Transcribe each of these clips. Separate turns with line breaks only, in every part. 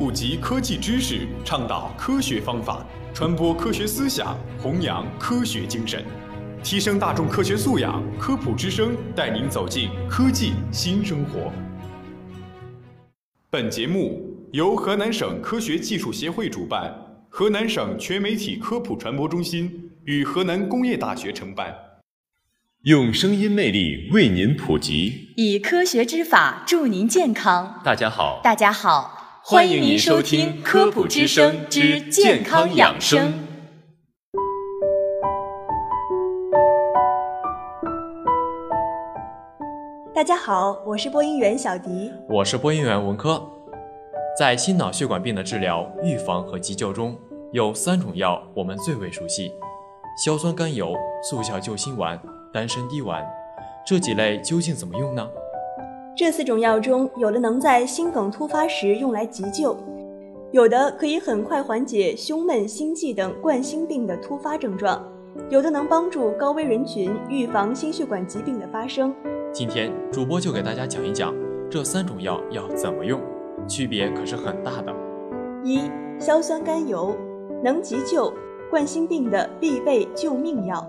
普及科技知识，倡导科学方法，传播科学思想，弘扬科学精神，提升大众科学素养。科普之声带您走进科技新生活。本节目由河南省科学技术协会主办，河南省全媒体科普传播中心与河南工业大学承办，
用声音魅力为您普及，
以科学之法助您健康。
大家好，
大家好。
欢迎您收听《科普之声》之健康养生。
大家好，我是播音员小迪，
我是播音员文科。在心脑血管病的治疗、预防和急救中，有三种药我们最为熟悉：硝酸甘油、速效救心丸、丹参滴丸。这几类究竟怎么用呢？
这四种药中，有的能在心梗突发时用来急救，有的可以很快缓解胸闷、心悸等冠心病的突发症状，有的能帮助高危人群预防心血管疾病的发生。
今天主播就给大家讲一讲这三种药要怎么用，区别可是很大的。
一、硝酸甘油能急救，冠心病的必备救命药。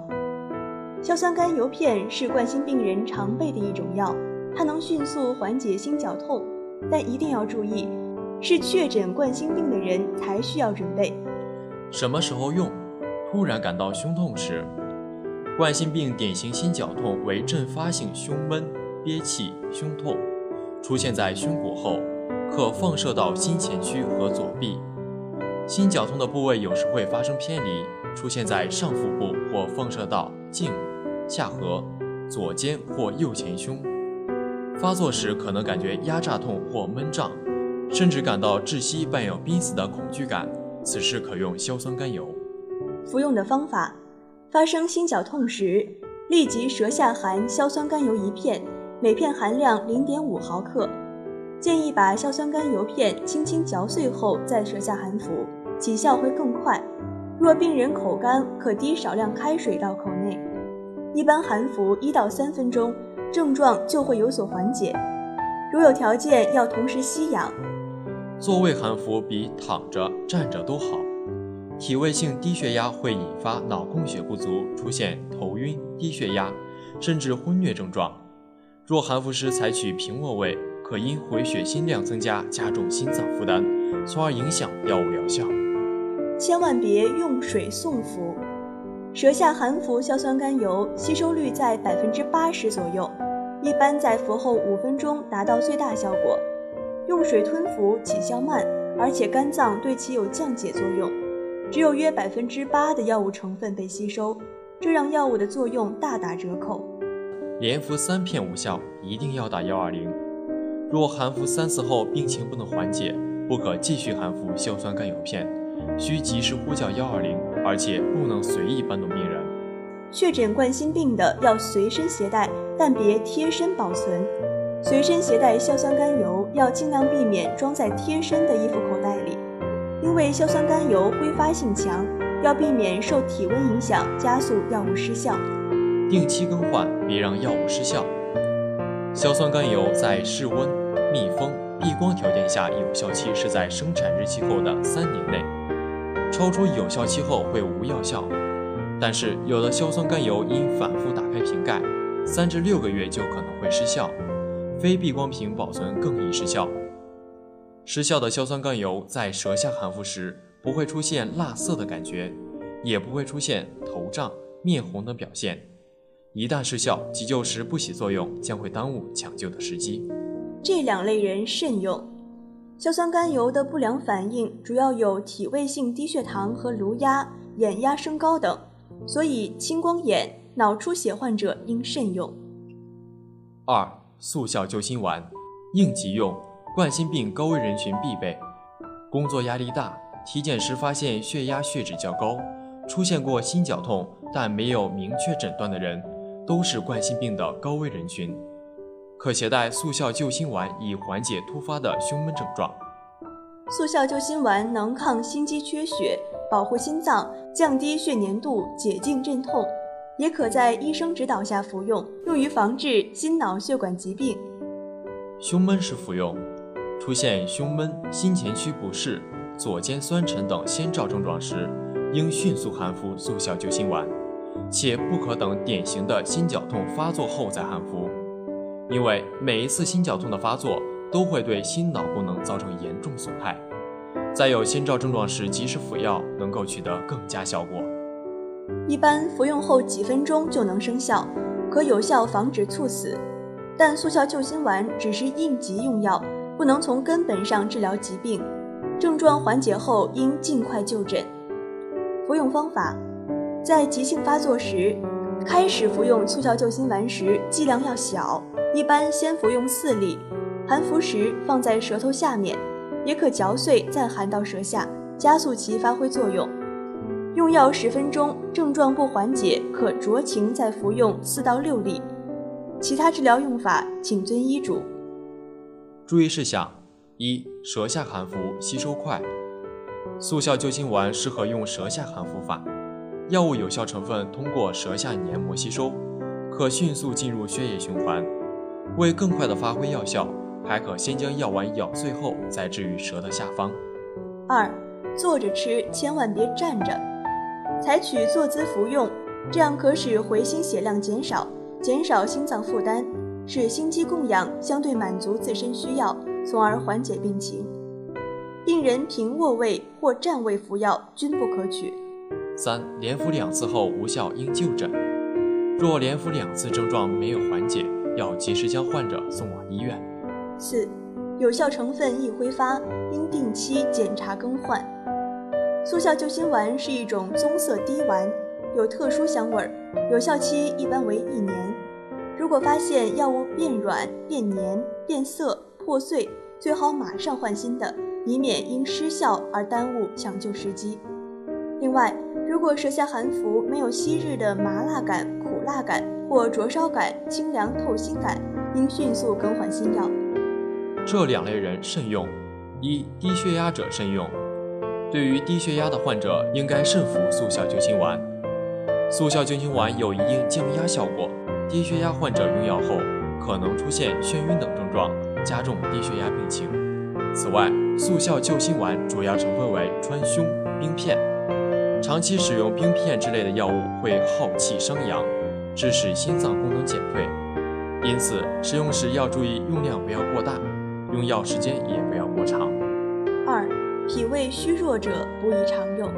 硝酸甘油片是冠心病人常备的一种药。它能迅速缓解心绞痛，但一定要注意，是确诊冠心病的人才需要准备。
什么时候用？突然感到胸痛时。冠心病典型心绞痛为阵发性胸闷、憋气、胸痛，出现在胸骨后，可放射到心前区和左臂。心绞痛的部位有时会发生偏离，出现在上腹部或放射到颈、下颌、左肩或右前胸。发作时可能感觉压榨痛或闷胀，甚至感到窒息伴有濒死的恐惧感，此时可用硝酸甘油。
服用的方法：发生心绞痛时，立即舌下含硝酸甘油一片，每片含量零点五毫克。建议把硝酸甘油片轻轻嚼碎后在舌下含服，起效会更快。若病人口干，可滴少量开水到口内，一般含服一到三分钟。症状就会有所缓解。如有条件，要同时吸氧。
坐位含服比躺着、站着都好。体位性低血压会引发脑供血不足，出现头晕、低血压，甚至昏厥症状。若含服时采取平卧位，可因回血心量增加，加重心脏负担，从而影响药物疗效。
千万别用水送服。舌下含服硝酸甘油，吸收率在百分之八十左右，一般在服后五分钟达到最大效果。用水吞服起效慢，而且肝脏对其有降解作用，只有约百分之八的药物成分被吸收，这让药物的作用大打折扣。
连服三片无效，一定要打幺二零。若含服三次后病情不能缓解，不可继续含服硝酸甘油片，需及时呼叫幺二零。而且不能随意搬动病人。
确诊冠心病的要随身携带，但别贴身保存。随身携带硝酸甘油要尽量避免装在贴身的衣服口袋里，因为硝酸甘油挥发性强，要避免受体温影响加速药物失效。
定期更换，别让药物失效。硝酸甘油在室温、密封、避光条件下有效期是在生产日期后的三年内。超出有效期后会无药效，但是有的硝酸甘油因反复打开瓶盖，三至六个月就可能会失效。非避光瓶保存更易失效。失效的硝酸甘油在舌下含服时不会出现辣涩的感觉，也不会出现头胀、面红等表现。一旦失效，急救时不起作用，将会耽误抢救的时机。
这两类人慎用。硝酸甘油的不良反应主要有体位性低血糖和颅压、眼压升高等，所以青光眼、脑出血患者应慎用。
二、速效救心丸，应急用，冠心病高危人群必备。工作压力大，体检时发现血压、血脂较高，出现过心绞痛但没有明确诊断的人，都是冠心病的高危人群。可携带速效救心丸以缓解突发的胸闷症状。
速效救心丸能抗心肌缺血，保护心脏，降低血粘度，解痉镇痛，也可在医生指导下服用，用于防治心脑血管疾病。
胸闷时服用，出现胸闷、心前区不适、左肩酸沉等先兆症状时，应迅速含服速效救心丸，且不可等典型的心绞痛发作后再含服，因为每一次心绞痛的发作都会对心脑功能造成严重损害。在有先兆症状时及时服药，能够取得更佳效果。
一般服用后几分钟就能生效，可有效防止猝死。但速效救心丸只是应急用药，不能从根本上治疗疾病。症状缓解后应尽快就诊。服用方法：在急性发作时，开始服用速效救心丸时剂量要小，一般先服用四粒，含服时放在舌头下面，也可嚼碎再含到舌下，加速其发挥作用。用药十分钟，症状不缓解，可酌情再服用四到六粒。其他治疗用法，请遵医嘱。
注意事项：一、舌下含服吸收快，速效救心丸适合用舌下含服法。药物有效成分通过舌下黏膜吸收，可迅速进入血液循环。为更快的发挥药效，还可先将药丸咬碎后再置于舌的下方。
二、坐着吃，千万别站着，采取坐姿服用，这样可使回心血量减少。减少心脏负担，使心肌供氧相对满足自身需要，从而缓解病情。病人平卧位或站位服药均不可取。
三、连服两次后无效应就诊，若连服两次症状没有缓解，要及时将患者送往医院。
四、有效成分易挥发，应定期检查更换。速效救心丸是一种棕色滴丸。有特殊香味儿，有效期一般为一年。如果发现药物变软、变黏、变色、破碎，最好马上换新的，以免因失效而耽误抢救时机。另外，如果舌下含服没有昔日的麻辣感、苦辣感或灼烧感、清凉透心感，应迅速更换新药。
这两类人慎用：一、低血压者慎用。对于低血压的患者，应该慎服速效救心丸。速效救心丸有一定降压效果，低血压患者用药后可能出现眩晕等症状，加重低血压病情。此外，速效救心丸主要成分为川芎、冰片，长期使用冰片之类的药物会耗气伤阳，致使心脏功能减退，因此使用时要注意用量不要过大，用药时间也不要过长。
二、脾胃虚弱者不宜常用。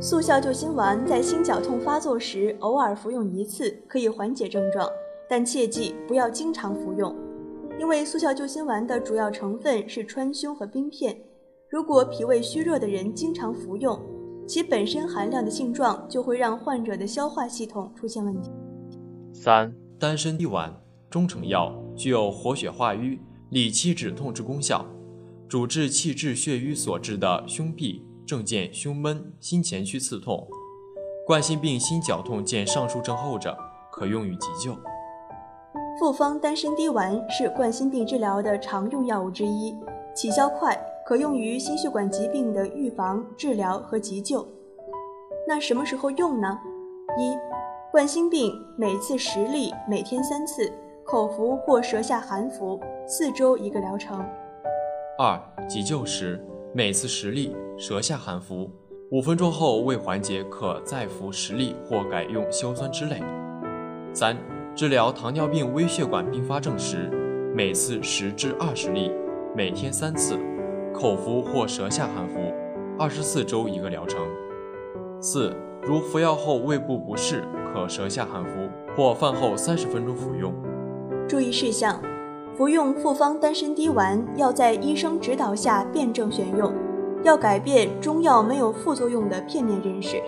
速效救心丸在心绞痛发作时偶尔服用一次可以缓解症状，但切记不要经常服用，因为速效救心丸的主要成分是川芎和冰片。如果脾胃虚弱的人经常服用，其本身含量的性状就会让患者的消化系统出现问题。
三、丹参滴丸，中成药，具有活血化瘀、理气止痛之功效，主治气滞血瘀所致的胸痹。症见胸闷、心前区刺痛，冠心病心绞痛见上述症候者，可用于急救。
复方丹参滴丸是冠心病治疗的常用药物之一，起效快，可用于心血管疾病的预防、治疗和急救。那什么时候用呢？一、冠心病每次十粒，每天三次，口服或舌下含服，四周一个疗程。
二、急救时。每次十粒，舌下含服，五分钟后未缓解，可再服十粒或改用硝酸酯类。三、治疗糖尿病微血管并发症时，每次十至二十粒，每天三次，口服或舌下含服，二十四周一个疗程。四、如服药后胃部不适，可舌下含服或饭后三十分钟服用。
注意事项。服用复方丹参滴丸要在医生指导下辩证选用，要改变中药没有副作用的片面认识。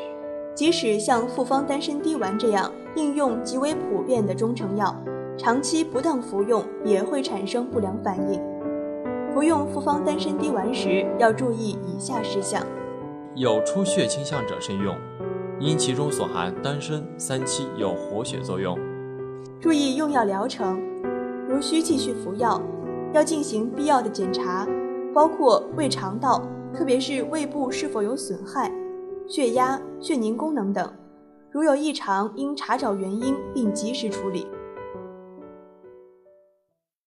即使像复方丹参滴丸这样应用极为普遍的中成药，长期不当服用也会产生不良反应。服用复方丹参滴丸时要注意以下事项：
有出血倾向者慎用，因其中所含丹参三七有活血作用。
注意用药疗程。如需继续服药，要进行必要的检查，包括胃肠道，特别是胃部是否有损害、血压、血凝功能等。如有异常，应查找原因并及时处理。